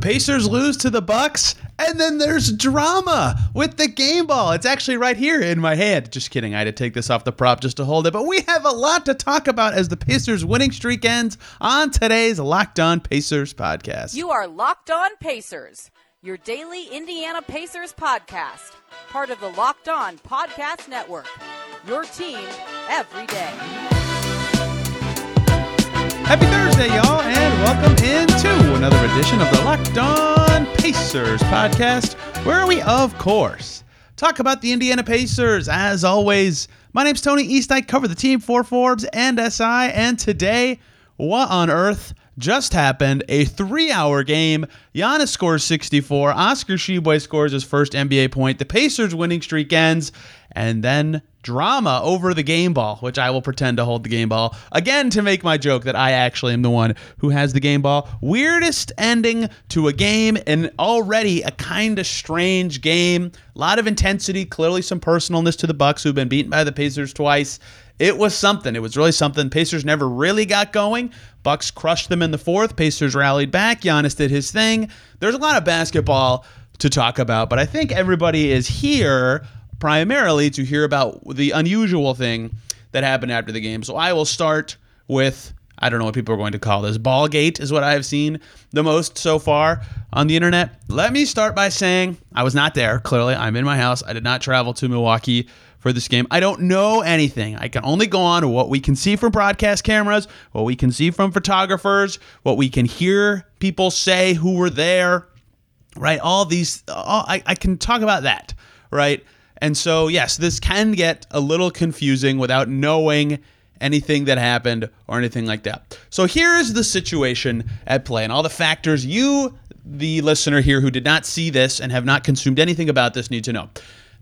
Pacers lose to the Bucks, and then there's drama with the game ball. It's actually right here in my hand. Just kidding. I had to take this off the prop just to hold it. But we have a lot to talk about as the Pacers winning streak ends on today's Locked On Pacers podcast. You are Locked On Pacers, your daily Indiana Pacers podcast, part of the Locked On Podcast Network. Your team every day. Happy Thursday, y'all, and welcome into another edition of the Locked On Pacers podcast, where we, of course, talk about the Indiana Pacers. As always, my name's Tony East. I cover the team for Forbes and SI, and today, what on earth just happened? A three-hour game. Giannis scores 64. Oscar Tshiebwe scores his first NBA point. The Pacers winning streak ends, and then drama over the game ball, which I will pretend to hold the game ball again to make my joke that I actually am the one who has the game ball. Weirdest ending to a game and already a kind of strange game. A lot of intensity, clearly some personalness to the Bucks who've been beaten by the Pacers twice. It was something. It was really something. Pacers never really got going. Bucks crushed them in the fourth. Pacers rallied back. Giannis did his thing. There's a lot of basketball to talk about, but I think everybody is here primarily to hear about the unusual thing that happened after the game. So I will start with I don't know what people are going to call this. Ballgate is what I have seen the most so far on the internet. Let me start by saying I was not there. Clearly, I'm in my house. I did not travel to Milwaukee for this game. I don't know anything. I can only go on what we can see from broadcast cameras, what we can see from photographers, what we can hear people say who were there, right? All these, all, I, I can talk about that, right? And so, yes, this can get a little confusing without knowing anything that happened or anything like that. So, here is the situation at play and all the factors you, the listener here who did not see this and have not consumed anything about this, need to know.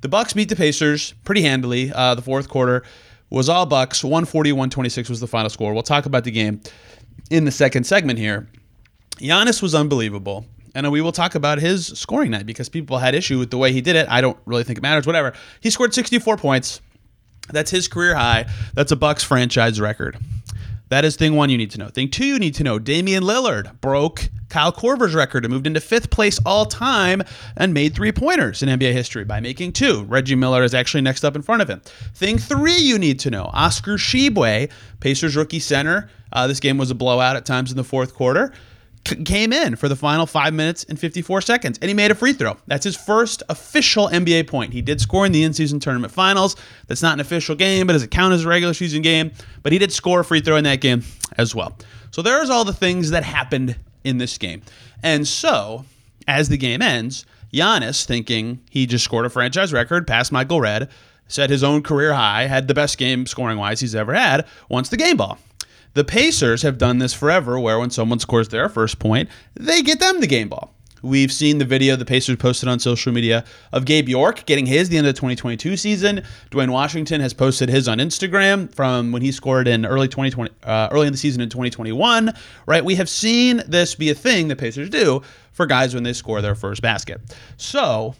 The Bucks beat the Pacers pretty handily. Uh, the fourth quarter was all Bucks. 140-126 was the final score. We'll talk about the game in the second segment here. Giannis was unbelievable. And we will talk about his scoring night because people had issue with the way he did it. I don't really think it matters. Whatever. He scored 64 points. That's his career high. That's a Bucks franchise record. That is thing one you need to know. Thing two you need to know Damian Lillard broke Kyle Korver's record and moved into fifth place all time and made three pointers in NBA history by making two. Reggie Miller is actually next up in front of him. Thing three you need to know Oscar Tshiebwe, Pacers rookie center. Uh, this game was a blowout at times in the fourth quarter came in for the final five minutes and 54 seconds, and he made a free throw. That's his first official NBA point. He did score in the in-season tournament finals. That's not an official game, but does it count as a regular season game? But he did score a free throw in that game as well. So there's all the things that happened in this game. And so, as the game ends, Giannis, thinking he just scored a franchise record, past Michael Redd, set his own career high, had the best game scoring wise he's ever had, wants the game ball. The Pacers have done this forever, where when someone scores their first point, they get them the game ball. We've seen the video the Pacers posted on social media of Gabe York getting his the end of the 2022 season. Dwayne Washington has posted his on Instagram from when he scored in early 2020, uh, early in the season in 2021. Right, we have seen this be a thing the Pacers do for guys when they score their first basket. So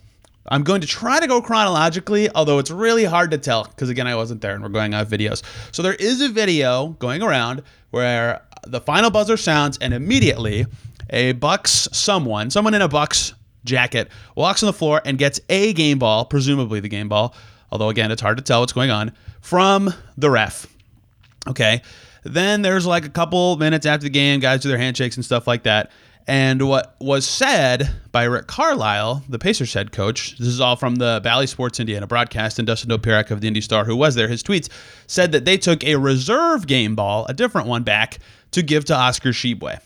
I'm going to try to go chronologically, although it's really hard to tell because, again, I wasn't there and we're going off videos. So there is a video going around where the final buzzer sounds and immediately a Bucks someone, someone in a Bucks jacket, walks on the floor and gets a game ball, presumably the game ball, although, again, it's hard to tell what's going on, from the ref. Okay. Then there's like a couple minutes after the game, guys do their handshakes and stuff like that. And what was said by Rick Carlisle, the Pacers head coach, this is all from the Bally Sports Indiana broadcast, and Dustin Dopirak of the Indy Star, who was there, his tweets said that they took a reserve game ball, a different one back, to give to Oscar Tshiebwe.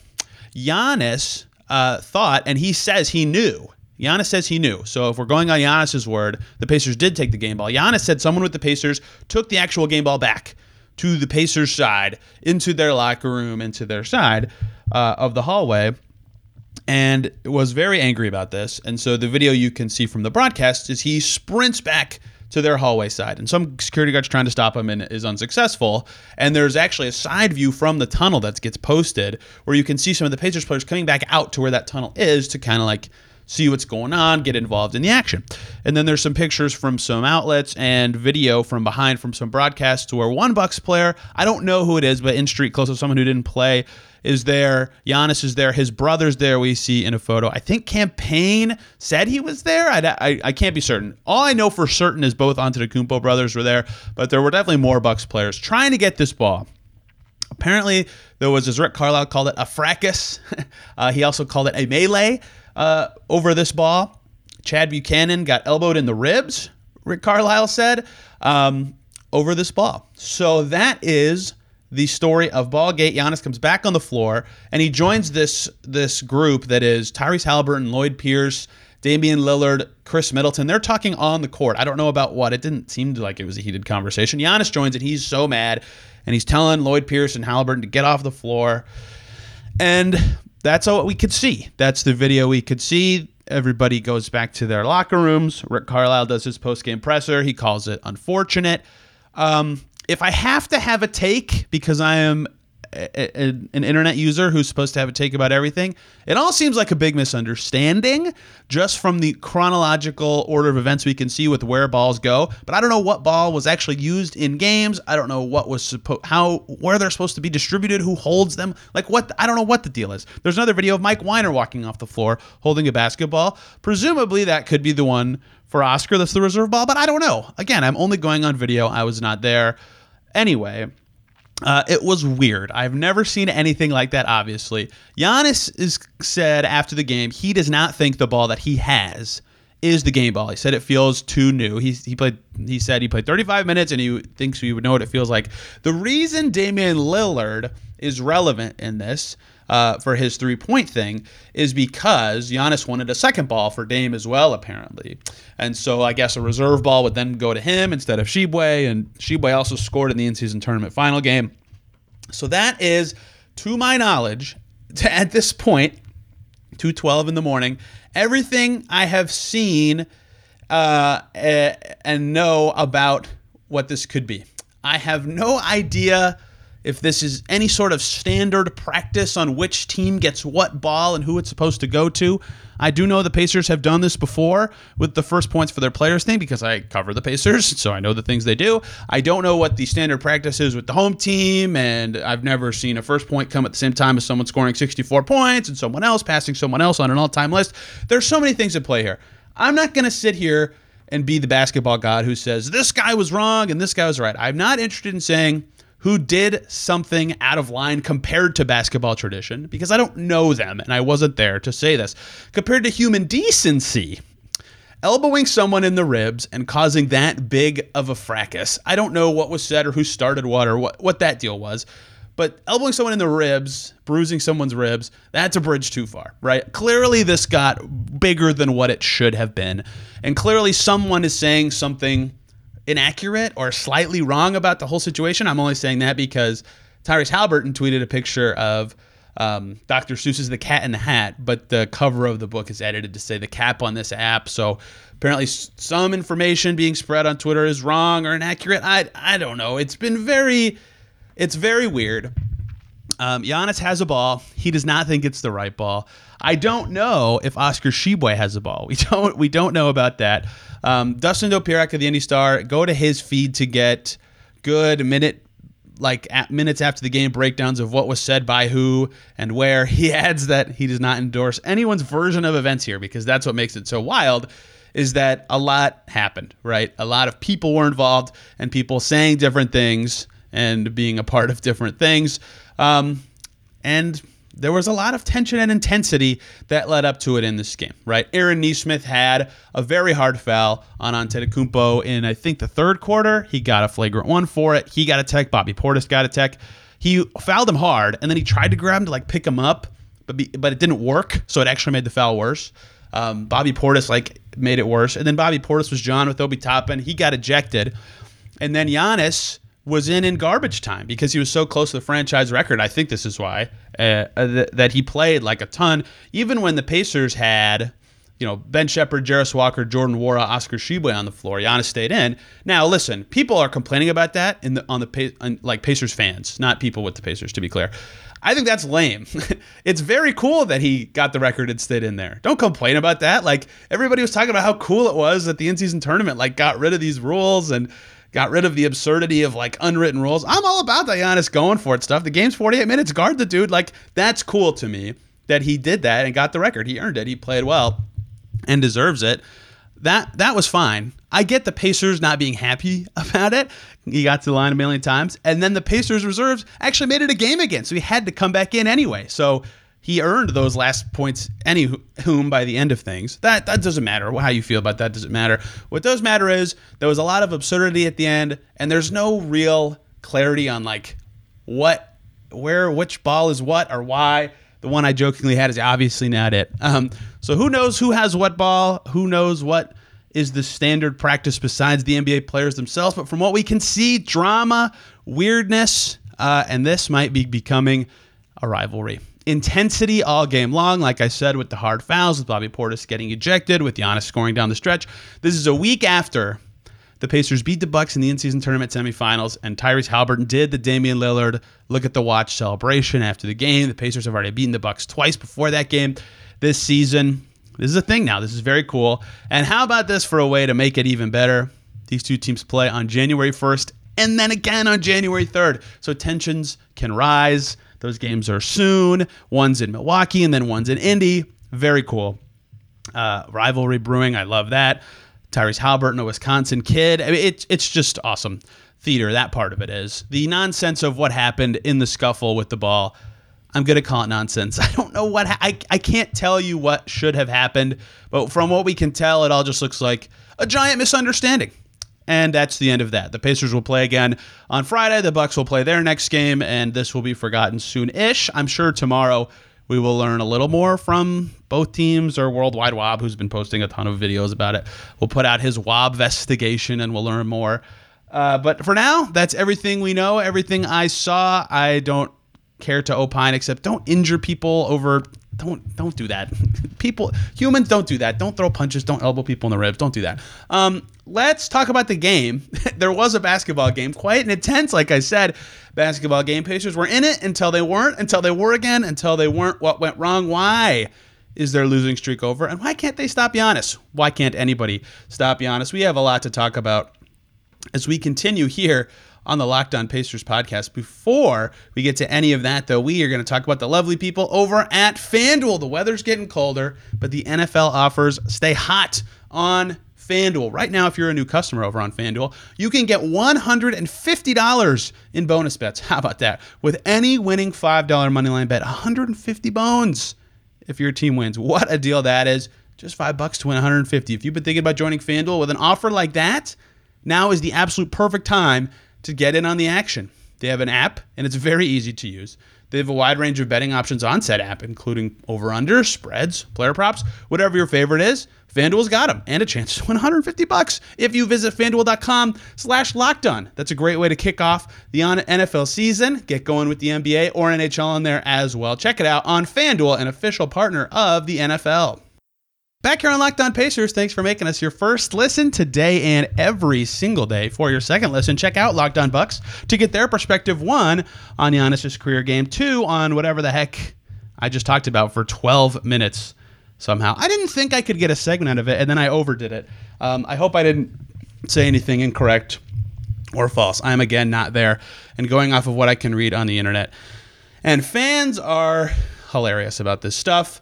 Giannis uh, thought, and he says he knew. Giannis says he knew. So if we're going on Giannis's word, the Pacers did take the game ball. Giannis said someone with the Pacers took the actual game ball back to the Pacers side, into their locker room, into their side uh, of the hallway and was very angry about this. And so the video you can see from the broadcast is he sprints back to their hallway side, and some security guards trying to stop him and is unsuccessful. And there's actually a side view from the tunnel that gets posted where you can see some of the Pacers players coming back out to where that tunnel is to kind of like see what's going on, get involved in the action. And then there's some pictures from some outlets and video from behind from some broadcasts where one Bucks player, I don't know who it is, but in street close of someone who didn't play is there. Giannis is there. His brother's there. We see in a photo. I think Cam Payne said he was there. I, I, I can't be certain. All I know for certain is both Antetokounmpo brothers were there, but there were definitely more Bucks players trying to get this ball. Apparently, there was, as Rick Carlisle called it, a fracas. uh, he also called it a melee uh, over this ball. Chad Buchanan got elbowed in the ribs, Rick Carlisle said, um, over this ball. So that is the story of Ballgate. Giannis comes back on the floor and he joins this this group that is Tyrese Haliburton, Lloyd Pierce, Damian Lillard, Khris Middleton. They're talking on the court. I don't know about what. It didn't seem like it was a heated conversation. Giannis joins it. He's so mad and he's telling Lloyd Pierce and Haliburton to get off the floor. And that's all we could see. That's the video we could see. Everybody goes back to their locker rooms. Rick Carlisle does his post game presser. He calls it unfortunate. Um, if I have to have a take, because I am a, a, an internet user who's supposed to have a take about everything. It all seems like a big misunderstanding just from the chronological order of events we can see with where balls go. But I don't know what ball was actually used in games. I don't know what was supposed how where they're supposed to be distributed, who holds them. Like what I don't know what the deal is. There's another video of Mike Weiner walking off the floor holding a basketball. Presumably that could be the one for Oscar that's the reserve ball, but I don't know. Again, I'm only going on video. I was not there. Anyway, uh, it was weird. I've never seen anything like that, obviously. Giannis is said after the game he does not think the ball that he has is the game ball. He said it feels too new. He, he played. He said he played 35 minutes and he thinks we would know what it feels like. The reason Damian Lillard is relevant in this uh, for his three point thing is because Giannis wanted a second ball for Dame as well, apparently. And so I guess a reserve ball would then go to him instead of Tshiebwe. And Tshiebwe also scored in the in season tournament final game. So that is, to my knowledge, to, at this point, 212 in the morning, everything I have seen uh, and know about what this could be. I have no idea if this is any sort of standard practice on which team gets what ball and who it's supposed to go to. I do know the Pacers have done this before with the first points for their players thing because I cover the Pacers, so I know the things they do. I don't know what the standard practice is with the home team, and I've never seen a first point come at the same time as someone scoring 64 points and someone else passing someone else on an all time list. There's so many things at play here. I'm not going to sit here and be the basketball god who says this guy was wrong and this guy was right. I'm not interested in saying who did something out of line compared to basketball tradition, because I don't know them and I wasn't there to say this, compared to human decency. Elbowing someone in the ribs and causing that big of a fracas. I don't know what was said or who started what or what, what that deal was, but elbowing someone in the ribs, bruising someone's ribs, that's a bridge too far, right? Clearly, this got bigger than what it should have been. And clearly, someone is saying something inaccurate or slightly wrong about the whole situation. I'm only saying that because Tyrese Haliburton tweeted a picture of um, Dr. Seuss's The Cat in the Hat, but the cover of the book is edited to say the cap on this app. So apparently, some information being spread on Twitter is wrong or inaccurate. I I don't know. It's been very, it's very weird. Um, Giannis has a ball. He does not think it's the right ball. I don't know if Oscar Tshiebwe has a ball. We don't. We don't know about that. Um, Dustin Dopirak of the Indy Star, go to his feed to get good minute like minutes after the game breakdowns of what was said by who and where. He adds that he does not endorse anyone's version of events here because that's what makes it so wild is that a lot happened, right? A lot of people were involved and people saying different things and being a part of different things. Um, and there was a lot of tension and intensity that led up to it in this game, right? Aaron Nesmith had a very hard foul on Antetokounmpo in, I think, the third quarter. He got a flagrant one for it. He got a tech. Bobby Portis got a tech. He fouled him hard, and then he tried to grab him to like pick him up, but be, but it didn't work, so it actually made the foul worse. Um, Bobby Portis like made it worse, and then Bobby Portis was John with Obi Toppin. He got ejected, and then Giannis was in in garbage time because he was so close to the franchise record. I think this is why uh, uh, th- that he played like a ton, even when the Pacers had. You know, Ben Sheppard, Jarace Walker, Jordan Nwora, Oscar Tshiebwe on the floor. Giannis stayed in. Now, listen, people are complaining about that in the on the on, like Pacers fans, not people with the Pacers. To be clear, I think that's lame. it's very cool that he got the record and stayed in there. Don't complain about that. Like everybody was talking about how cool it was that the in-season tournament like got rid of these rules and got rid of the absurdity of like unwritten rules. I'm all about the Giannis going for it stuff. The game's 48 minutes. Guard the dude. Like that's cool to me that he did that and got the record. He earned it. He played well and deserves it. That that was fine. I get the Pacers not being happy about it. He got to the line a million times, and then the Pacers reserves actually made it a game again, so he had to come back in anyway. So he earned those last points any whom by the end of things. That that doesn't matter how you feel about that doesn't matter. What does matter is there was a lot of absurdity at the end and there's no real clarity on like what where which ball is what or why. The one I jokingly had is obviously not it. Um, so who knows who has what ball? Who knows what is the standard practice besides the NBA players themselves? But from what we can see, drama, weirdness, uh, and this might be becoming a rivalry intensity all game long. Like I said, with the hard fouls, with Bobby Portis getting ejected, with Giannis scoring down the stretch. This is a week after the Pacers beat the Bucks in the in-season tournament semifinals, and Tyrese Haliburton did the Damian Lillard look at the watch celebration after the game. The Pacers have already beaten the Bucks twice before that game this season. This is a thing now. This is very cool. And how about this for a way to make it even better? These two teams play on January 1st and then again on January 3rd. So tensions can rise. Those games are soon. One's in Milwaukee and then one's in Indy. Very cool. Uh, rivalry brewing. I love that. Tyrese Haliburton, a Wisconsin kid. I mean, it's it's just awesome theater. That part of it is the nonsense of what happened in the scuffle with the ball. I'm gonna call it nonsense. I don't know what ha- I I can't tell you what should have happened, but from what we can tell, it all just looks like a giant misunderstanding. And that's the end of that. The Pacers will play again on Friday. The Bucks will play their next game, and this will be forgotten soon-ish. I'm sure tomorrow we will learn a little more from both teams or Worldwide Wob, who's been posting a ton of videos about it. We'll put out his Wob investigation, and we'll learn more. Uh, but for now, that's everything we know. Everything I saw. I don't care to opine except don't injure people over don't don't do that. People, humans don't do that. Don't throw punches. Don't elbow people in the ribs. Don't do that. Um, let's talk about the game. there was a basketball game, quite intense. Like I said, basketball game. Pacers were in it until they weren't. Until they were again. Until they weren't. What went wrong? Why? Is their losing streak over? And why can't they stop Giannis? Why can't anybody stop Giannis? We have a lot to talk about as we continue here on the Locked On Pacers podcast. Before we get to any of that, though, we are going to talk about the lovely people over at FanDuel. The weather's getting colder, but the NFL offers stay hot on FanDuel. Right now, if you're a new customer over on FanDuel, you can get $150 in bonus bets. How about that? With any winning $5 moneyline bet, 150 bones if your team wins. What a deal that is. Just five bucks to win 150. If you've been thinking about joining FanDuel with an offer like that, now is the absolute perfect time to get in on the action. They have an app, and it's very easy to use. They have a wide range of betting options on said app, including over/under, spreads, player props, whatever your favorite is. FanDuel's got them, and a chance to win 150 bucks if you visit FanDuel.com/slash locked on. That's a great way to kick off the NFL season. Get going with the NBA or NHL in there as well. Check it out on FanDuel, an official partner of the NFL. Back here on Locked On Pacers, thanks for making us your first listen today and every single day. For your second listen, check out Locked On Bucks to get their perspective one on Giannis' career game, two on whatever the heck I just talked about for 12 minutes somehow. I didn't think I could get a segment out of it, and then I overdid it. Um, I hope I didn't say anything incorrect or false. I am again not there and going off of what I can read on the internet. And fans are hilarious about this stuff.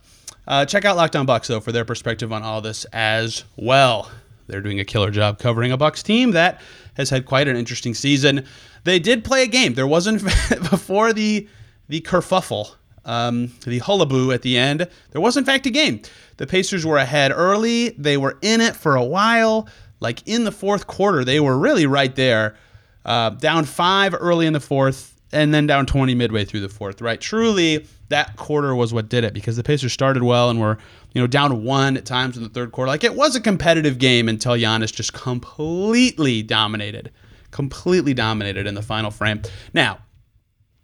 Uh, check out Locked On Bucks though for their perspective on all this as well. They're doing a killer job covering a Bucks team that has had quite an interesting season. They did play a game. There wasn't before the the kerfuffle, um, the hullaboo at the end. There was in fact a game. The Pacers were ahead early. They were in it for a while. Like in the fourth quarter, they were really right there. Uh, down five early in the fourth, and then down 20 midway through the fourth. Right, truly that quarter was what did it because the Pacers started well and were, you know, down one at times in the third quarter. Like it was a competitive game until Giannis just completely dominated, completely dominated in the final frame. Now,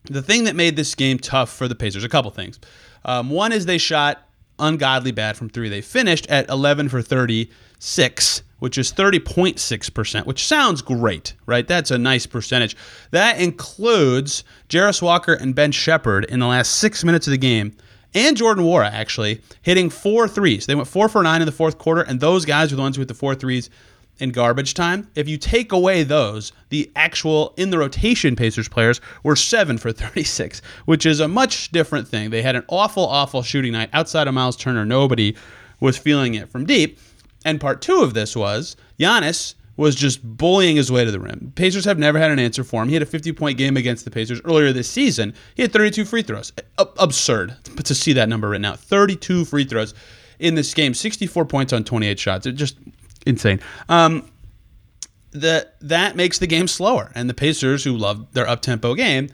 the thing that made this game tough for the Pacers, a couple things. Um, one is they shot ungodly bad from three. They finished at 11 for 36 which is 30.6%, which sounds great, right? That's a nice percentage. That includes Jarace Walker and Ben Sheppard in the last six minutes of the game, and Jordan Nwora, actually, hitting four threes. They went four for nine in the fourth quarter, and those guys were the ones with the four threes in garbage time. If you take away those, the actual in the rotation Pacers players were 7 for 36, which is a much different thing. They had an awful awful shooting night outside of Miles Turner. Nobody was feeling it from deep. And part 2 of this was Giannis was just bullying his way to the rim. Pacers have never had an answer for him. He had a 50 point game against the Pacers earlier this season. He had 32 free throws. absurd to see that number written out. 32 free throws in this game, 64 points on 28 shots. It just insane. Um, the, that makes the game slower. And the Pacers, who love their up tempo game,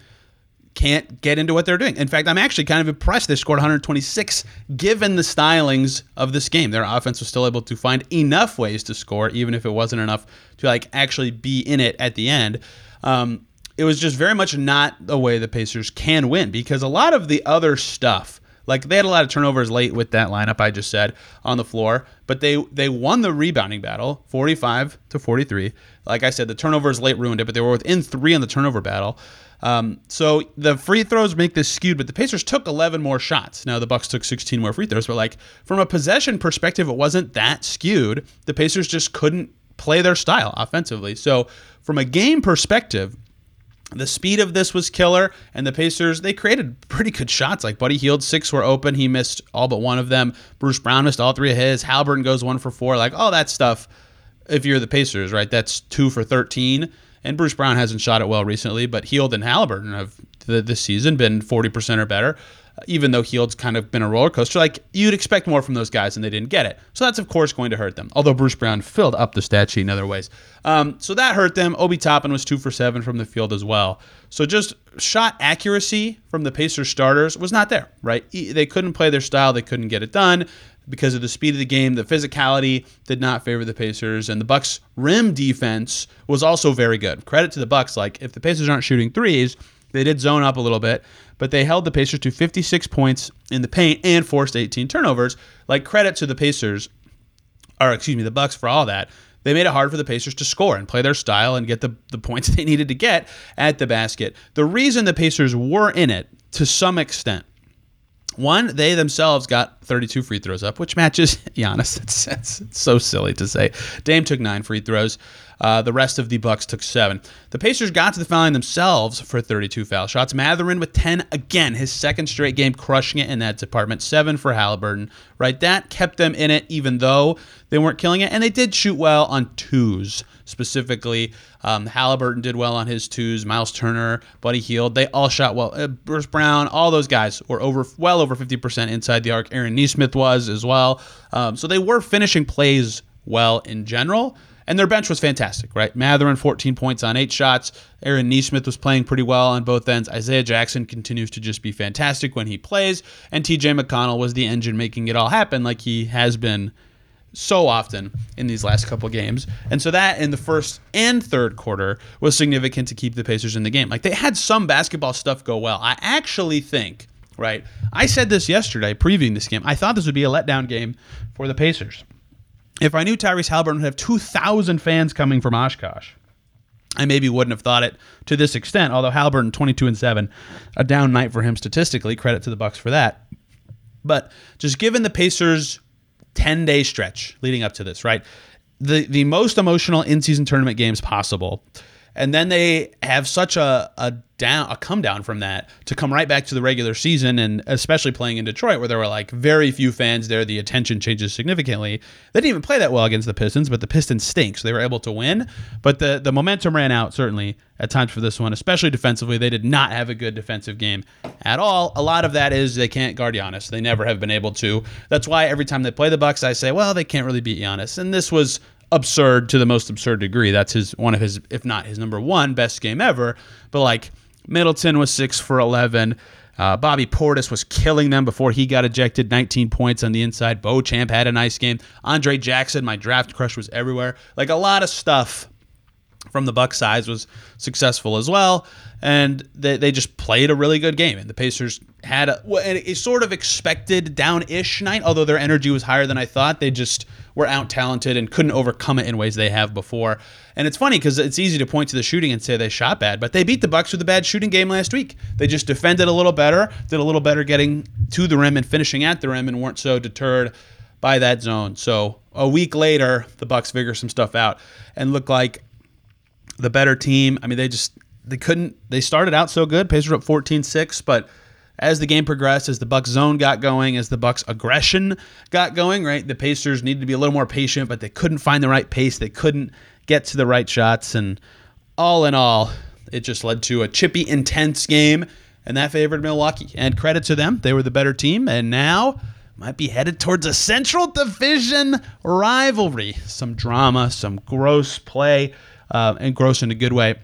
can't get into what they're doing. In fact, I'm actually kind of impressed they scored 126 given the stylings of this game. Their offense was still able to find enough ways to score, even if it wasn't enough to like actually be in it at the end. Um, it was just very much not the way the Pacers can win because a lot of the other stuff like they had a lot of turnovers late with that lineup I just said on the floor, but they they won the rebounding battle, 45 to 43. Like I said, the turnovers late ruined it, but they were within three on the turnover battle. Um, so the free throws make this skewed, but the Pacers took 11 more shots. Now the Bucks took 16 more free throws, but like from a possession perspective, it wasn't that skewed. The Pacers just couldn't play their style offensively. So from a game perspective, the speed of this was killer, and the Pacers they created pretty good shots. Like Buddy Hield, six were open, he missed all but one of them. Bruce Brown missed all three of his. Haliburton goes one for four. Like all that stuff. If you're the Pacers, right, that's two for thirteen. And Bruce Brown hasn't shot it well recently, but Hield and Haliburton have this season been forty percent or better even though Hield's kind of been a roller coaster, like you'd expect more from those guys and they didn't get it. So that's, of course, going to hurt them. Although Bruce Brown filled up the stat sheet in other ways. Um, so that hurt them. Obi Toppin was two for seven from the field as well. So just shot accuracy from the Pacers starters was not there, right? They couldn't play their style, they couldn't get it done because of the speed of the game. The physicality did not favor the Pacers, and the Bucks' rim defense was also very good. Credit to the Bucks. Like if the Pacers aren't shooting threes, they did zone up a little bit, but they held the Pacers to 56 points in the paint and forced 18 turnovers. Like credit to the Pacers, or excuse me, the Bucks for all that. They made it hard for the Pacers to score and play their style and get the, the points they needed to get at the basket. The reason the Pacers were in it to some extent one, they themselves got 32 free throws up, which matches Giannis. It's so silly to say. Dame took nine free throws. Uh, the rest of the Bucks took seven. The Pacers got to the foul line themselves for 32 foul shots. Mathurin with 10 again, his second straight game, crushing it in that department. Seven for Haliburton. Right, that kept them in it, even though they weren't killing it, and they did shoot well on twos specifically. Um, Haliburton did well on his twos. Miles Turner, Buddy Hield, they all shot well. Uh, Bruce Brown, all those guys were over well over 50% inside the arc. Aaron Nesmith was as well. Um, so they were finishing plays well in general. And their bench was fantastic, right? Mathurin, 14 points on eight shots. Aaron Nesmith was playing pretty well on both ends. Isaiah Jackson continues to just be fantastic when he plays. And TJ McConnell was the engine making it all happen like he has been so often in these last couple games. And so that in the first and third quarter was significant to keep the Pacers in the game. Like they had some basketball stuff go well. I actually think, right? I said this yesterday previewing this game. I thought this would be a letdown game for the Pacers if I knew Tyrese Haliburton would have 2,000 fans coming from Oshkosh, I maybe wouldn't have thought it to this extent. Although Haliburton 22 and 7, a down night for him statistically. Credit to the Bucks for that. But just given the Pacers' 10 day stretch leading up to this, right? The the most emotional in season tournament games possible and then they have such a, a down a come down from that to come right back to the regular season and especially playing in Detroit where there were like very few fans there the attention changes significantly. They didn't even play that well against the Pistons but the Pistons stink so they were able to win. But the the momentum ran out certainly at times for this one especially defensively. They did not have a good defensive game at all. A lot of that is they can't guard Giannis. They never have been able to. That's why every time they play the Bucks I say well they can't really beat Giannis. And this was absurd to the most absurd degree. That's his one of his, if not his number one best game ever. But like Middleton was six for eleven. Uh, Bobby Portis was killing them before he got ejected. 19 points on the inside. Beauchamp had a nice game. Andre Jackson, my draft crush, was everywhere. Like a lot of stuff from the Buck sides was successful as well, and they, they just played a really good game. And the Pacers had a, a sort of expected down-ish night, although their energy was higher than I thought. They just were out talented and couldn't overcome it in ways they have before. And it's funny because it's easy to point to the shooting and say they shot bad, but they beat the Bucks with a bad shooting game last week. They just defended a little better, did a little better getting to the rim and finishing at the rim, and weren't so deterred by that zone. So a week later, the Bucks figure some stuff out and look like the better team. I mean, they just they couldn't. They started out so good. Pacers up 14-6, but as the game progressed, as the Bucks zone got going, as the Bucks aggression got going, right, the Pacers needed to be a little more patient, but they couldn't find the right pace. They couldn't get to the right shots, and all in all, it just led to a chippy, intense game, and that favored Milwaukee. And credit to them, they were the better team, and now might be headed towards a Central Division rivalry. Some drama, some gross play, uh, and gross in a good way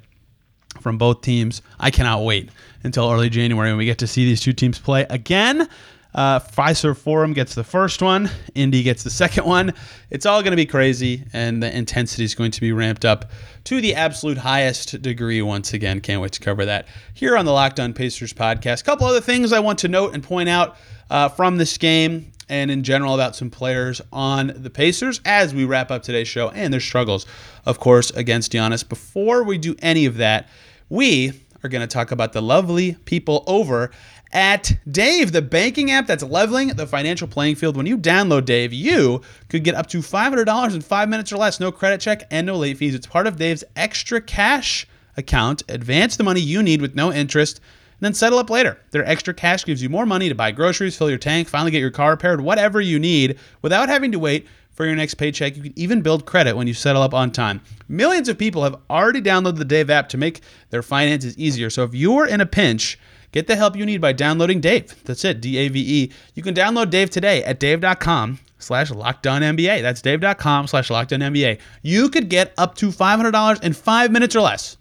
from both teams. I cannot wait until early January when we get to see these two teams play again. Uh, Fiserv Forum gets the first one, Indy gets the second one. It's all going to be crazy, and the intensity is going to be ramped up to the absolute highest degree once again. Can't wait to cover that here on the Locked On Pacers podcast. A couple other things I want to note and point out uh, from this game and in general about some players on the Pacers as we wrap up today's show and their struggles, of course, against Giannis. Before we do any of that, we are going to talk about the lovely people over at Dave, the banking app that's leveling the financial playing field. When you download Dave, you could get up to $500 in five minutes or less, no credit check and no late fees. It's part of Dave's extra cash account. Advance the money you need with no interest, then settle up later. Their extra cash gives you more money to buy groceries, fill your tank, finally get your car repaired, whatever you need, without having to wait for your next paycheck. You can even build credit when you settle up on time. Millions of people have already downloaded the Dave app to make their finances easier. So if you're in a pinch, get the help you need by downloading Dave. That's it, D-A-V-E. You can download Dave today at dave.com slash lockedonnba. That's dave.com slash lockedonnba. You could get up to $500 in five minutes or less.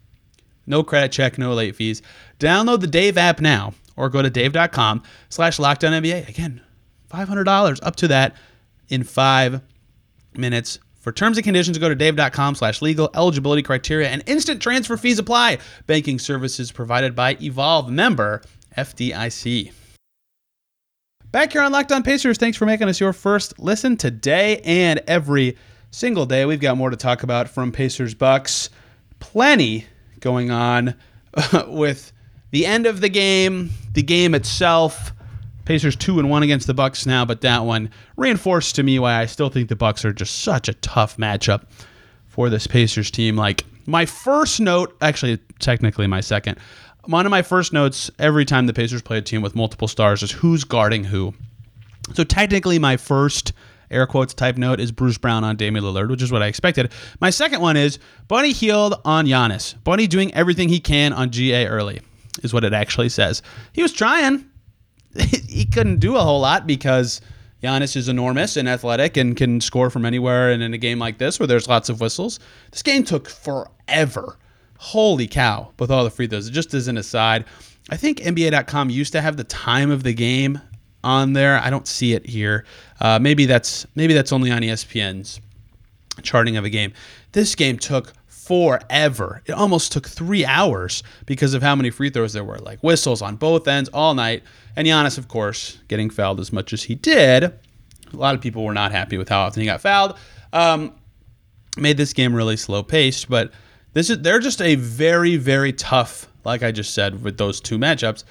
No credit check, no late fees. Download the Dave app now or go to dave.com slash lockedonnba. Again, $500 up to that in five minutes. For terms and conditions, go to dave.com slash legal. Eligibility criteria and instant transfer fees apply. Banking services provided by Evolve member FDIC. Back here on Locked On Pacers, thanks for making us your first listen today and every single day. We've got more to talk about from Pacers Bucks. Plenty going on with the end of the game, the game itself. Pacers two and one against the Bucks now, but that one reinforced to me why I still think the Bucks are just such a tough matchup for this Pacers team. Like my first note, actually technically my second, one of my first notes every time the Pacers play a team with multiple stars is who's guarding who. So technically my first air quotes type note is Bruce Brown on Damian Lillard, which is what I expected. My second one is Buddy Hield on Giannis. Buddy doing everything he can on GA early is what it actually says. He was trying. he couldn't do a whole lot because Giannis is enormous and athletic and can score from anywhere. And in a game like this where there's lots of whistles, this game took forever. Holy cow, with all the free throws. Just as an aside, I think NBA.com used to have the time of the game on there. I don't see it here. Uh, maybe that's maybe that's only on ESPN's charting of a game. This game took forever. It almost took three hours because of how many free throws there were, like whistles on both ends all night. And Giannis, of course, getting fouled as much as he did. A lot of people were not happy with how often he got fouled. Um, made this game really slow paced, but this is they're just a very very tough, like I just said with those two matchups,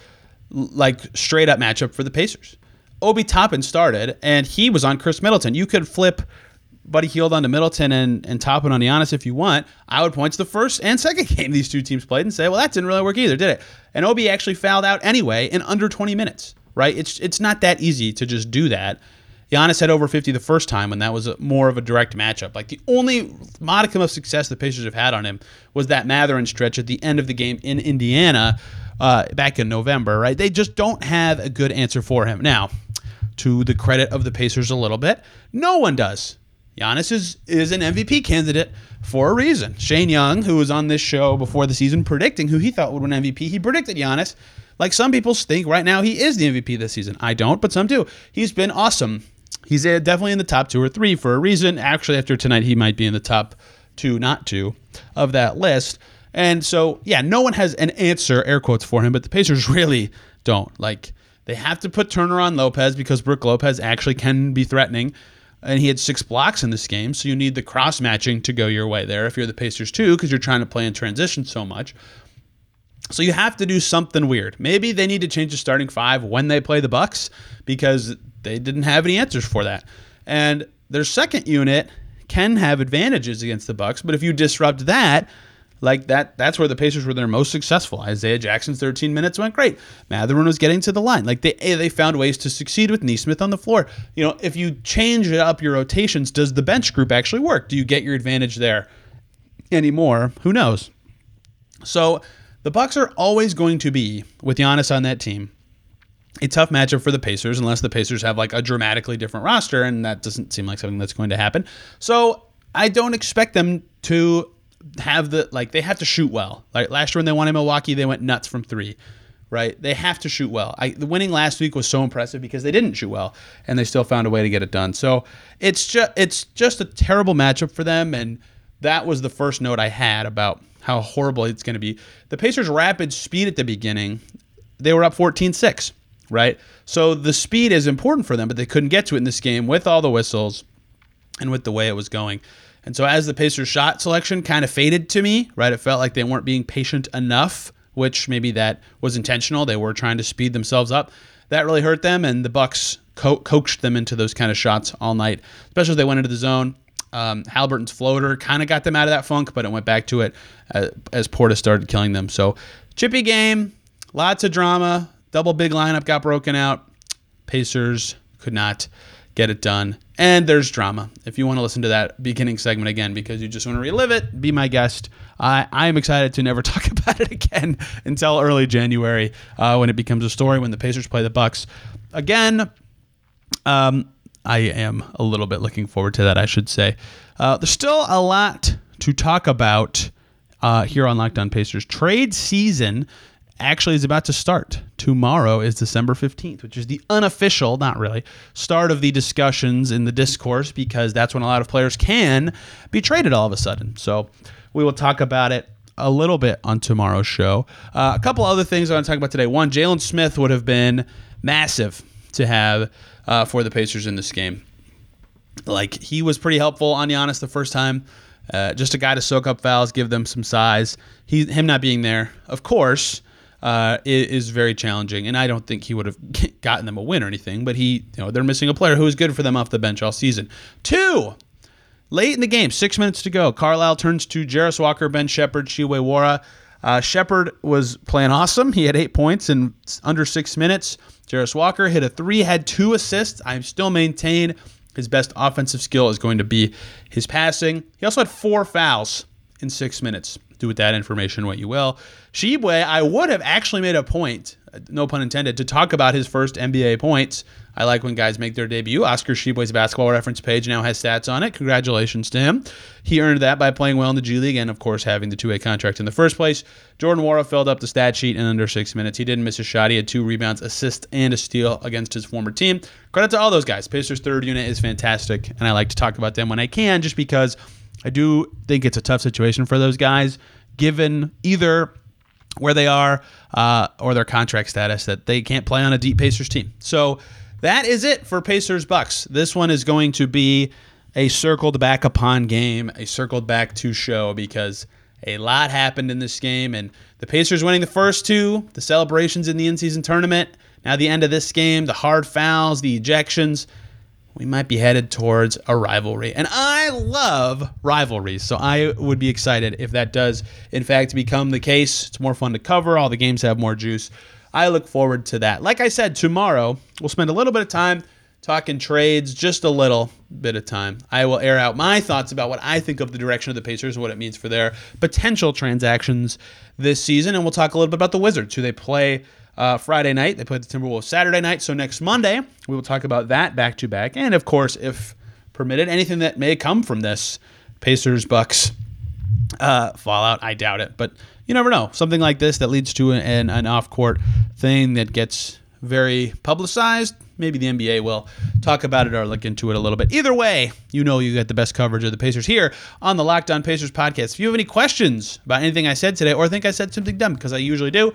like straight up matchup for the Pacers. Obi Toppin started, and he was on Khris Middleton. You could flip Buddy Hield onto Middleton and, and Toppin on Giannis if you want. I would point to the first and second game these two teams played and say, well, that didn't really work either, did it? And Obi actually fouled out anyway in under 20 minutes, right? It's it's not that easy to just do that. Giannis had over 50 the first time when that was a, more of a direct matchup. Like the only modicum of success the Pacers have had on him was that Mathurin stretch at the end of the game in Indiana uh, back in November, right? They just don't have a good answer for him. Now, to the credit of the Pacers a little bit, no one does. Giannis is, is an MVP candidate for a reason. Shane Young, who was on this show before the season predicting who he thought would win MVP, he predicted Giannis. Like some people think right now he is the MVP this season. I don't, but some do. He's been awesome he's uh, definitely in the top two or three for a reason. Actually, after tonight, he might be in the top two, not two, of that list. And so, yeah, no one has an answer, air quotes, for him, but the Pacers really don't. Like, they have to put Turner on Lopez because Brook Lopez actually can be threatening. And he had six blocks in this game, so you need the cross matching to go your way there if you're the Pacers too, because you're trying to play in transition so much. So you have to do something weird. Maybe they need to change the starting five when they play the Bucks because they didn't have any answers for that. And their second unit can have advantages against the Bucks, but if you disrupt that, like that, that's where the Pacers were their most successful. Isaiah Jackson's 13 minutes went great. Mathurin was getting to the line. Like they, they found ways to succeed with Nesmith on the floor. You know, if you change up your rotations, does the bench group actually work? Do you get your advantage there anymore? Who knows? So the Bucks are always going to be with Giannis on that team a tough matchup for the Pacers unless the Pacers have like a dramatically different roster, and that doesn't seem like something that's going to happen. So I don't expect them to have the like they have to shoot well. Like last year when they won in Milwaukee, they went nuts from three. Right, they have to shoot well. I, the winning last week was so impressive because they didn't shoot well, and they still found a way to get it done. So it's just it's just a terrible matchup for them, and that was the first note I had about how horrible it's going to be. The Pacers' rapid speed at the beginning, they were up 14-6 right? So the speed is important for them, but they couldn't get to it in this game with all the whistles and with the way it was going. And so as the Pacers shot selection kind of faded to me, right? It felt like they weren't being patient enough, which maybe that was intentional. They were trying to speed themselves up. That really hurt them, and the Bucks co- coached them into those kind of shots all night, especially as they went into the zone. Um, Haliburton's floater kind of got them out of that funk, but it went back to it as, as Portis started killing them. So chippy game, lots of drama double big lineup got broken out. Pacers could not get it done. And there's drama. If you want to listen to that beginning segment again because you just want to relive it, be my guest. I, I am excited to never talk about it again until early January uh, when it becomes a story when the Pacers play the Bucks. Again, um, I am a little bit looking forward to that, I should say. Uh, there's still a lot to talk about uh, here on Locked On Pacers. Trade season actually is about to start. Tomorrow is December 15th, which is the unofficial, not really, start of the discussions in the discourse because that's when a lot of players can be traded all of a sudden. So we will talk about it a little bit on tomorrow's show. Uh, a couple other things I want to talk about today. One, Jalen Smith would have been massive to have uh, for the Pacers in this game. Like he was pretty helpful on Giannis the first time. Uh, just a guy to soak up fouls, give them some size. He, him not being there, of course, uh, is very challenging. And I don't think he would have gotten them a win or anything, but he, you know, they're missing a player who was good for them off the bench all season. Two, late in the game, six minutes to go, Carlisle turns to Jarace Walker, Ben Sheppard, Nchiwe Wara. Uh, Sheppard was playing awesome. He had eight points in under six minutes. Jarace Walker hit a three, had two assists. I still maintain his best offensive skill is going to be his passing. He also had four fouls in six minutes do with that information what you will. Tshiebwe, I would have actually made a point, no pun intended, to talk about his first NBA points. I like when guys make their debut. Oscar Tshiebwe's basketball reference page now has stats on it. Congratulations to him. He earned that by playing well in the G League and, of course, having the two way contract in the first place. Jordan Nwora filled up the stat sheet in under six minutes. He didn't miss a shot. He had two rebounds, assist, and a steal against his former team. Credit to all those guys. Pacers' third unit is fantastic, and I like to talk about them when I can just because I do think it's a tough situation for those guys given either where they are uh, or their contract status that they can't play on a deep Pacers team. So that is it for Pacers Bucks. This one is going to be a circled back upon game, a circled back to show because a lot happened in this game and the Pacers winning the first two, the celebrations in the in-season tournament, now the end of this game, the hard fouls, the ejections we might be headed towards a rivalry. And I love rivalries, so I would be excited if that does, in fact, become the case. It's more fun to cover, all the games have more juice. I look forward to that. Like I said, tomorrow we'll spend a little bit of time talking trades, just a little bit of time. I will air out my thoughts about what I think of the direction of the Pacers and what it means for their potential transactions this season. And we'll talk a little bit about the Wizards, who they play uh, Friday night. They played the Timberwolves Saturday night. So next Monday, we will talk about that back to back. And of course, if permitted, anything that may come from this Pacers Bucks uh, fallout. I doubt it, but you never know. Something like this that leads to an, an off court thing that gets very publicized. Maybe the NBA will talk about it or look into it a little bit. Either way, you know you get the best coverage of the Pacers here on the Locked On Pacers podcast. If you have any questions about anything I said today or think I said something dumb, because I usually do,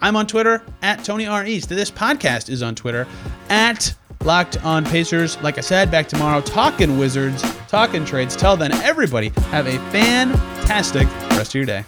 I'm on Twitter at Tony R. East. This podcast is on Twitter at Locked on Pacers. Like I said, back tomorrow, talking Wizards, talking trades. Tell then, everybody, have a fantastic rest of your day.